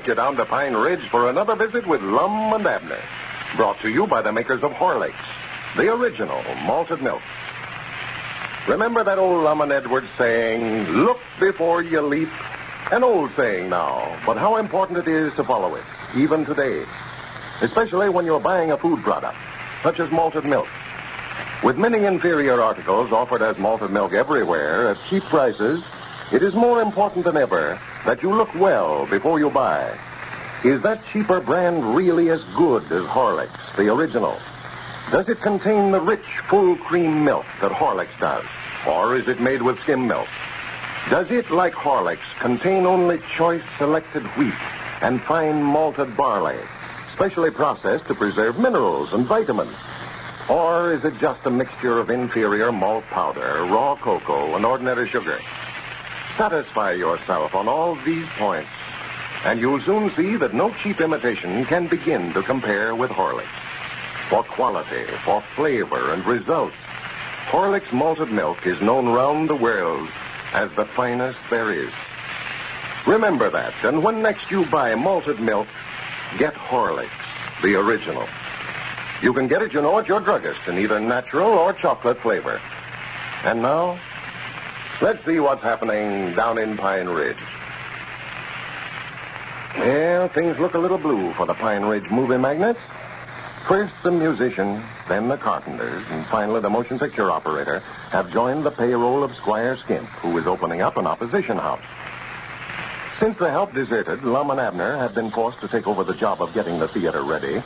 take you down to Pine Ridge for another visit with Lum and Abner. Brought to you by the makers of Horlicks, the original malted milk. Remember that old Lum and Edwards saying, look before you leap? An old saying now, but how important it is to follow it, even today. Especially when you're buying a food product, such as malted milk. With many inferior articles offered as malted milk everywhere at cheap prices, it is more important than ever that you look well before you buy. Is that cheaper brand really as good as Horlicks, the original? Does it contain the rich, full cream milk that Horlicks does? Or is it made with skim milk? Does it, like Horlicks, contain only choice selected wheat and fine malted barley, specially processed to preserve minerals and vitamins? Or is it just a mixture of inferior malt powder, raw cocoa, and ordinary sugar? Satisfy yourself on all these points, and you'll soon see that no cheap imitation can begin to compare with Horlicks. For quality, for flavor, and results, Horlicks malted milk is known round the world as the finest there is. Remember that, and when next you buy malted milk, get Horlicks, the original. You can get it, you know, at your druggist in either natural or chocolate flavor. And now, let's see what's happening down in Pine Ridge. Well, things look a little blue for the Pine Ridge movie magnates. First the musician, then the carpenters, and finally the motion picture operator have joined the payroll of Squire Skimp, who is opening up an opposition house. Since the help deserted, Lum and Abner have been forced to take over the job of getting the theater ready.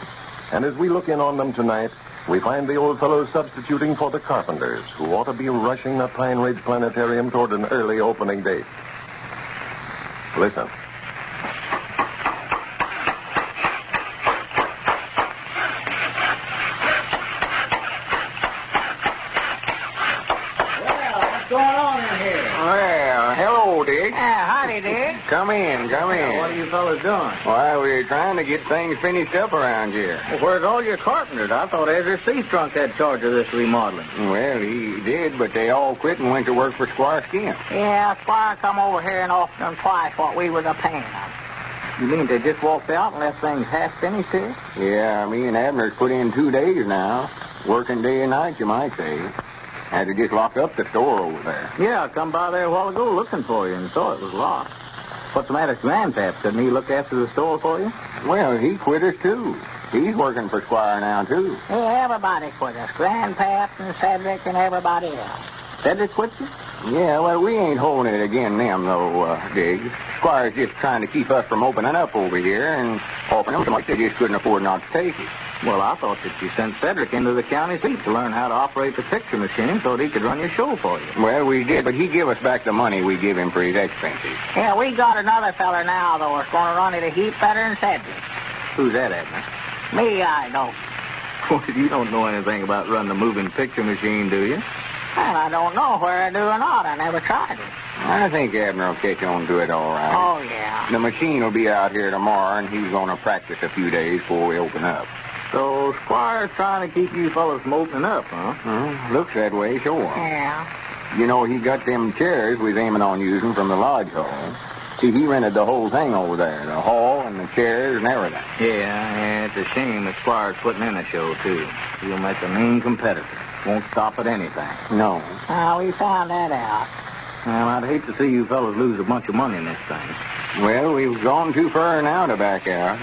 And as we look in on them tonight, we find the old fellows substituting for the carpenters, who ought to be rushing the Pine Ridge Planetarium toward an early opening date. Listen. Well, what's going on in here? Well, hello, Dick. Yeah, howdy, Dick. Come in, come in. What are you fellas doing? Why, we're trying to get things finished up around here. Well, where's all your carpenters? I thought Ezra Seastrunk had charge of this remodeling. Well, he did, but they all quit and went to work for Squire Skimp. Yeah, Squire come over here and offered them twice what we was a paying them. You mean they just walked out and left things half finished here? Yeah, me and Abner's put in two days now. Working day and night, you might say. Had to just lock up the store over there. Yeah, I come by there a while ago looking for you and saw it was locked. What's the matter, Grandpap? Didn't he look after the store for you? Well, he quit us, too. He's working for Squire now, too. Yeah, everybody quit us. Grandpap and Cedric and everybody else. Cedric quit you? Yeah, well, we ain't holding it again them, though, uh, Dick. Squire's just trying to keep us from opening up over here and offering them like they just couldn't afford not to take it. Well, I thought that you sent Cedric into the county seat to learn how to operate the picture machine so that he could run your show for you. Well, we did, but he give us back the money we give him for his expenses. Yeah, we got another feller now, though, that's going to run it a heap better than Cedric. Who's that, Abner? Me, I don't. Well, you don't know anything about running a moving picture machine, do you? Well, I don't know where I do or not. I never tried it. I think Abner will catch on to it all right. Oh, yeah. The machine will be out here tomorrow, and he's going to practice a few days before we open up. So Squire's trying to keep you fellas opening up, huh? Well, looks that way, sure. Yeah. You know, he got them chairs we was aiming on using from the lodge hall. See, he rented the whole thing over there, the hall and the chairs and everything. Yeah, yeah, it's a shame that Squire's putting in a show, too. He'll make a mean competitor. Won't stop at anything. No. Now, we found that out. Well, I'd hate to see you fellas lose a bunch of money in this thing. Well, we've gone too far now to back out.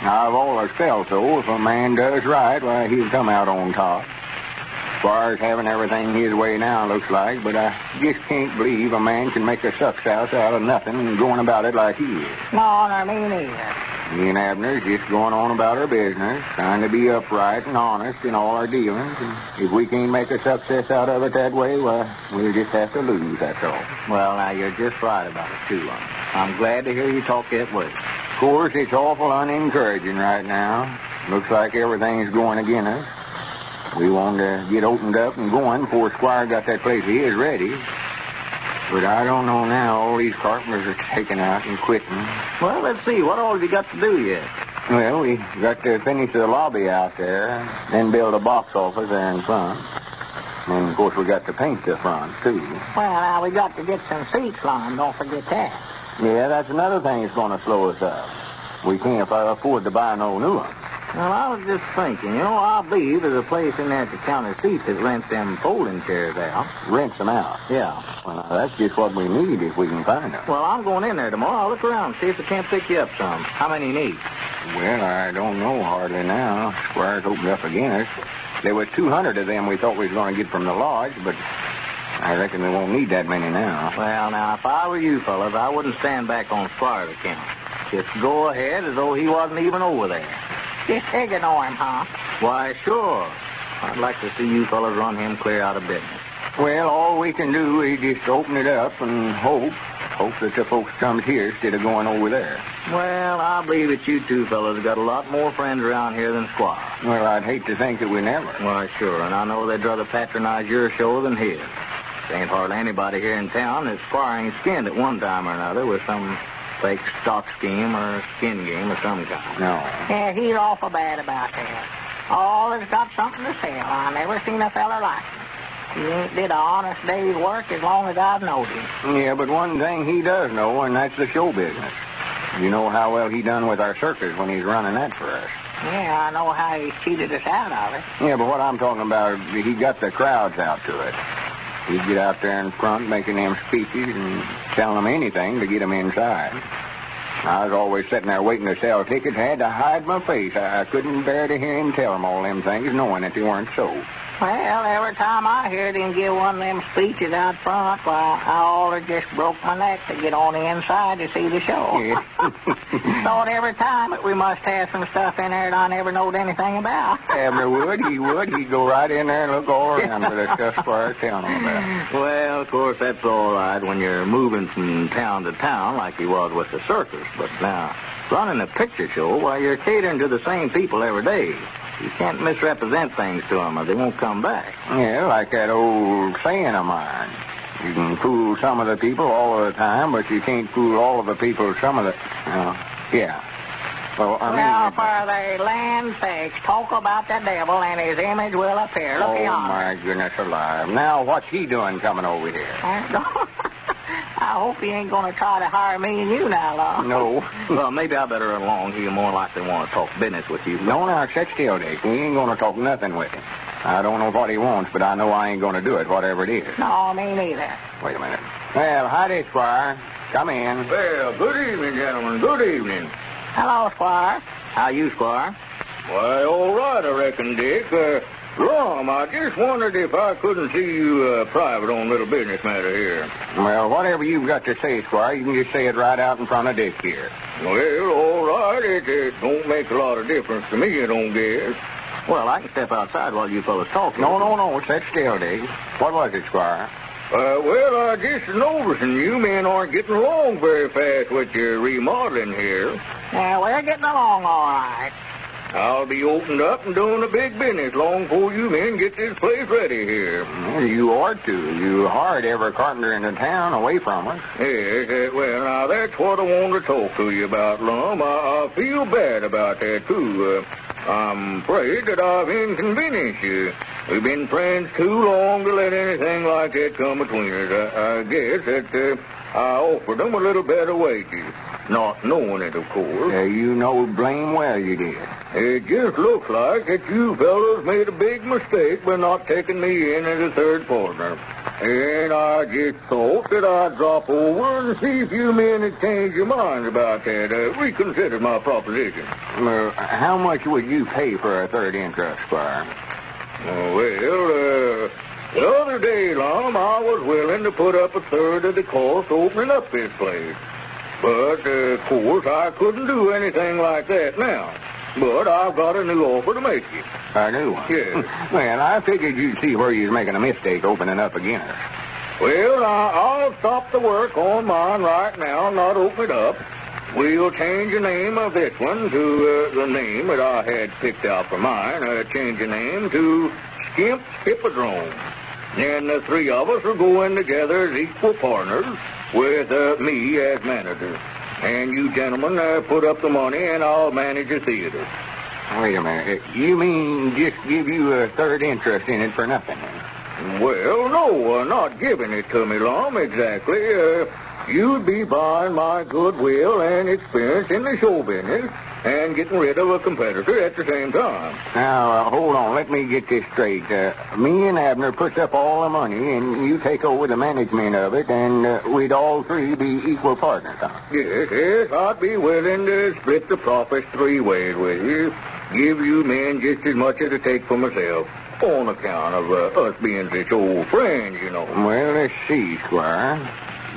I've always felt so. If a man does right, why, he'll come out on top. As far as having everything his way now, looks like, but I just can't believe a man can make a success out of nothing and going about it like he is. No, nor me neither. Me and Abner's just going on about our business, trying to be upright and honest in all our dealings. And if we can't make a success out of it that way, well, we'll just have to lose, that's all. Well, now, you're just right about it, too. I'm glad to hear you talk that way. Of course, it's awful unencouraging right now. Looks like everything's going against us. We want to get opened up and going before Squire got that place of his ready. But I don't know now. All these carpenters are taking out and quitting. Well, let's see. What all have you got to do yet? Well, we got to finish the lobby out there, then build a box office there in front. And, of course, we got to paint the front, too. Well, now, we got to get some seats, lined. Don't forget that. Yeah, that's another thing that's going to slow us up. We can't afford to buy no new one. Well, I was just thinking, you know, I believe there's a place in there at the county seat that rents them folding chairs out. Rents them out. Yeah. Well, that's just what we need if we can find them. Well, I'm going in there tomorrow. I'll look around, see if I can't pick you up some. How many you need? Well, I don't know hardly now. Squire's opened up again. There was 200 of them we thought we was going to get from the lodge, but I reckon we won't need that many now. Well, now, if I were you fellas, I wouldn't stand back on Squire's account. Just go ahead as though he wasn't even over there. Just ignore him, huh? Why, sure. I'd like to see you fellas run him clear out of business. Well, all we can do is just open it up and hope. Hope that the folks comes here instead of going over there. Well, I believe that you two fellas got a lot more friends around here than Squire. Well, I'd hate to think that we never. Why, sure, and I know they'd rather patronize your show than his. There ain't hardly anybody here in town that's Squire ain't skinned at one time or another with some fake stock scheme or skin game of some kind. No. Yeah, he's awful bad about that. Always got something to sell. I never seen a feller like him. He ain't did a honest day's work as long as I've known him. Yeah, but one thing he does know, and that's the show business. You know how well he done with our circus when he's running that for us. Yeah, I know how he cheated us out of it. Yeah, but what I'm talking about, he got the crowds out to it. He'd get out there in front making them speeches and telling them anything to get them inside. I was always sitting there waiting to sell tickets. Had to hide my face. I, I couldn't bear to hear him tell them all them things, knowing that they weren't so. Well, every time I heard him give one of them speeches out front, why, I always just broke my neck to get on the inside to see the show. Yeah. Thought every time that we must have some stuff in there that I never knowed anything about. Abner would, he would. He'd go right in there and look all around for the stuff Squire telling him about. Well, of course, that's all right when you're moving from town to town like he was with the circus. But now, running a picture show, why, you're catering to the same people every day. You can't misrepresent things to them or they won't come back. Yeah, like that old saying of mine. You can fool some of the people all of the time, but you can't fool all of the people some of the... Uh, yeah. Well, I mean... Well, for the land sakes, talk about the devil and his image will appear. Look oh, yonder. my goodness alive. Now, what's he doing coming over here? I hope he ain't going to try to hire me and you now, Lum. No. well, maybe I better run along. He'll more likely want to talk business with you. No, now, sit still, Dick. We ain't going to talk nothing with him. I don't know what he wants, but I know I ain't going to do it, whatever it is. No, me neither. Wait a minute. Well, howdy, Squire. Come in. Well, good evening, gentlemen. Good evening. Hello, Squire. How you, Squire? Why, all right, I reckon, Dick. Uh, Lum, I just wondered if I couldn't see you uh, private on a little business matter here. Well, whatever you've got to say, Squire, you can just say it right out in front of Dick here. Well, all right. It, it don't make a lot of difference to me, I don't guess. Well, I can step outside while you fellas talk. No, no, no. Sit still, Dick. What was it, Squire? Uh, well, I just noticing you men aren't getting along very fast with your remodeling here. Yeah, we're getting along all right. I'll be opened up and doing a big business long before you men get this place ready here. You ought to. You hired every carpenter in the town away from us. Yes, uh, well, now that's what I wanted to talk to you about, Lum. I, I feel bad about that, too. Uh, I'm afraid that I've inconvenienced you. We've been friends too long to let anything like that come between us. I, I guess that uh, I offered them a little better wages. Not knowing it, of course. Uh, you know blame well you did. It just looks like that you fellows made a big mistake by not taking me in as a third partner. And I just thought that I'd drop over and see if you men had changed your minds about that, uh, reconsidered my proposition. Uh, how much would you pay for a third interest, Squire? Oh, well, uh, the other day, Lum, I was willing to put up a third of the cost opening up this place. But, uh, of course, I couldn't do anything like that now. But I've got a new offer to make you. A new one? Yes. well, I figured you'd see where you're making a mistake opening up again. Well, I, I'll stop the work on mine right now, not open it up. We'll change the name of this one to uh, the name that I had picked out for mine. Uh, change the name to Skimp's Hippodrome. And the three of us will go in together as equal partners with uh, me as manager. And you gentlemen uh, put up the money and I'll manage the theater. Wait a minute. You mean just give you a third interest in it for nothing? Well, no, uh, not giving it to me, Lum, exactly. Uh, you'd be buying my goodwill and experience in the show business and getting rid of a competitor at the same time. Now, uh, hold on. Let me get this straight. Uh, me and Abner puts up all the money, and you take over the management of it, and uh, we'd all three be equal partners, huh? Yes, yes, I'd be willing to split the profits three ways with you. Give you men just as much as I take for myself. On account of uh, us being such old friends, you know. Well, let's see, Squire.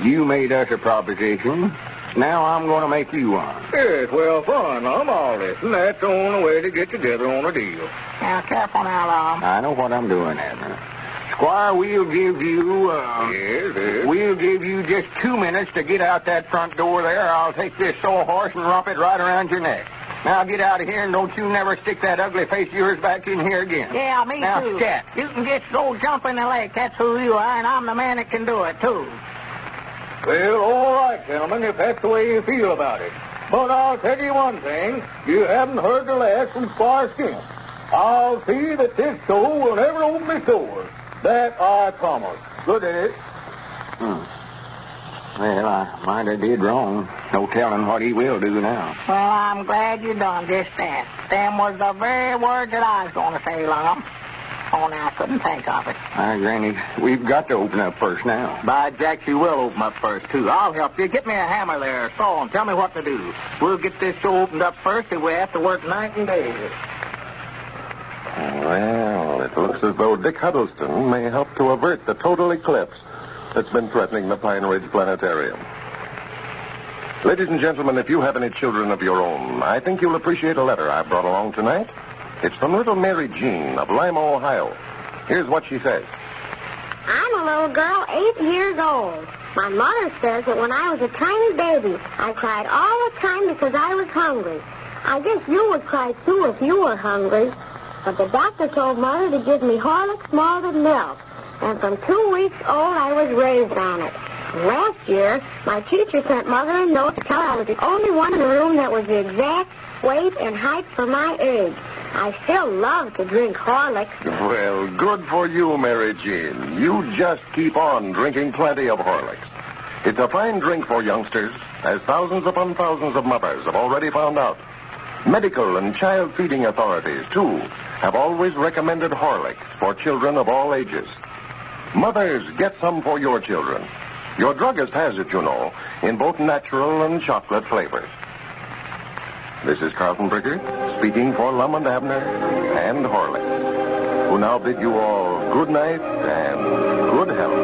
You made us a proposition. Now I'm going to make you one. Yes, well, fine, Lum. I'll listen. That's the only way to get together on a deal. Now, careful now, Lum. I know what I'm doing, Abner. Squire, we'll give you, uh, Yes, yes. we'll give you just two minutes to get out that front door there. I'll take this sawhorse and romp it right around your neck. Now get out of here and don't you never stick that ugly face of yours back in here again. Yeah, me now, too. scat. You can just go jump in the lake. That's who you are, and I'm the man that can do it, too. Well, all right, gentlemen, if that's the way you feel about it. But I'll tell you one thing. You haven't heard the last from Squire Skimp. I'll see that this show will never open its doors. That I promise. Good day. Hmm. Well, I might have did wrong. No telling what he will do now. Well, I'm glad you done just that. Them was the very words that I was going to say, Lum. Only I couldn't think of it. My granny, we've got to open up first now. By Jack, she will open up first, too. I'll help you. Get me a hammer there, a saw, and tell me what to do. We'll get this show opened up first if we have to work night and day. Well, it looks as though Dick Huddleston may help to avert the total eclipse that's been threatening the Pine Ridge Planetarium. Ladies and gentlemen, if you have any children of your own, I think you'll appreciate a letter I brought along tonight. It's from little Mary Jean of Lima, Ohio. Here's what she says. I'm a little girl, eight years old. My mother says that when I was a tiny baby, I cried all the time because I was hungry. I guess you would cry too if you were hungry. But the doctor told Mother to give me Horlicks malted milk. And from two weeks old, I was raised on it. Last year, my teacher sent Mother a note to tell her I was the only one in the room that was the exact weight and height for my age. I still love to drink Horlicks. Well, good for you, Mary Jean. You just keep on drinking plenty of Horlicks. It's a fine drink for youngsters, as thousands upon thousands of mothers have already found out. Medical and child feeding authorities, too, have always recommended Horlicks for children of all ages. Mothers, get some for your children. Your druggist has it, you know, in both natural and chocolate flavors. This is Carlton Brickert speaking for Lum and Abner and Horlicks, who now bid you all good night and good health.